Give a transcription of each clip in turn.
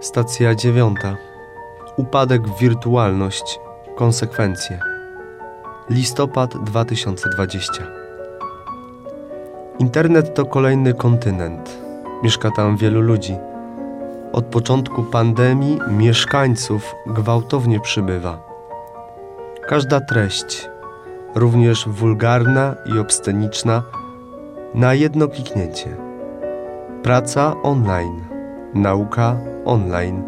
Stacja dziewiąta. Upadek w wirtualność. Konsekwencje. Listopad 2020. Internet to kolejny kontynent. Mieszka tam wielu ludzi. Od początku pandemii mieszkańców gwałtownie przybywa. Każda treść, również wulgarna i obsceniczna, na jedno kliknięcie. Praca online, nauka online,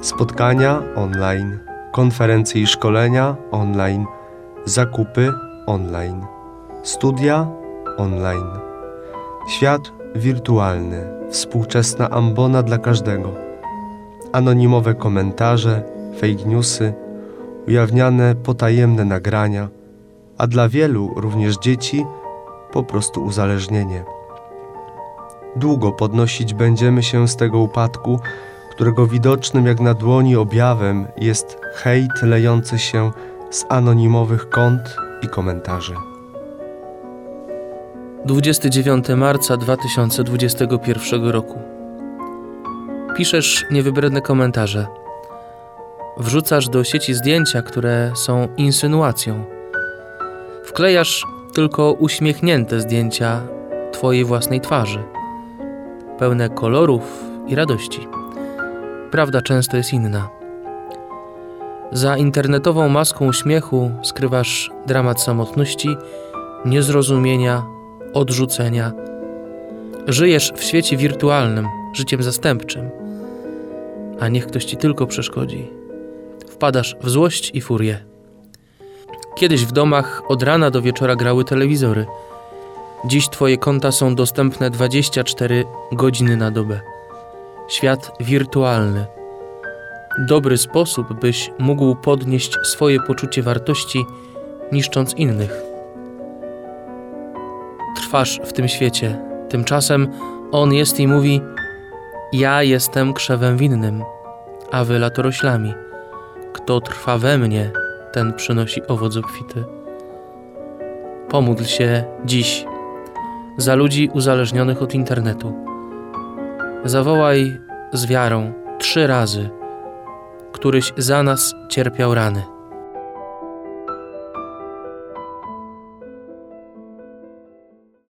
spotkania online, konferencje i szkolenia online, zakupy online, studia online. Świat wirtualny, współczesna ambona dla każdego. Anonimowe komentarze, fake newsy, ujawniane potajemne nagrania, a dla wielu, również dzieci, po prostu uzależnienie. Długo podnosić będziemy się z tego upadku, którego widocznym jak na dłoni objawem jest hejt lejący się z anonimowych kont i komentarzy. 29 marca 2021 roku. Piszesz niewybredne komentarze. Wrzucasz do sieci zdjęcia, które są insynuacją. Wklejasz tylko uśmiechnięte zdjęcia Twojej własnej twarzy, pełne kolorów i radości. Prawda często jest inna. Za internetową maską uśmiechu skrywasz dramat samotności, niezrozumienia, odrzucenia. Żyjesz w świecie wirtualnym, życiem zastępczym, a niech ktoś ci tylko przeszkodzi. Wpadasz w złość i furię. Kiedyś w domach od rana do wieczora grały telewizory. Dziś Twoje konta są dostępne 24 godziny na dobę. Świat wirtualny. Dobry sposób, byś mógł podnieść swoje poczucie wartości, niszcząc innych. Trwasz w tym świecie, tymczasem on jest i mówi: Ja jestem krzewem winnym, a wy latoroślami. Kto trwa we mnie, ten przynosi owoc obfity. Pomódl się dziś za ludzi uzależnionych od internetu. Zawołaj z wiarą trzy razy, któryś za nas cierpiał rany.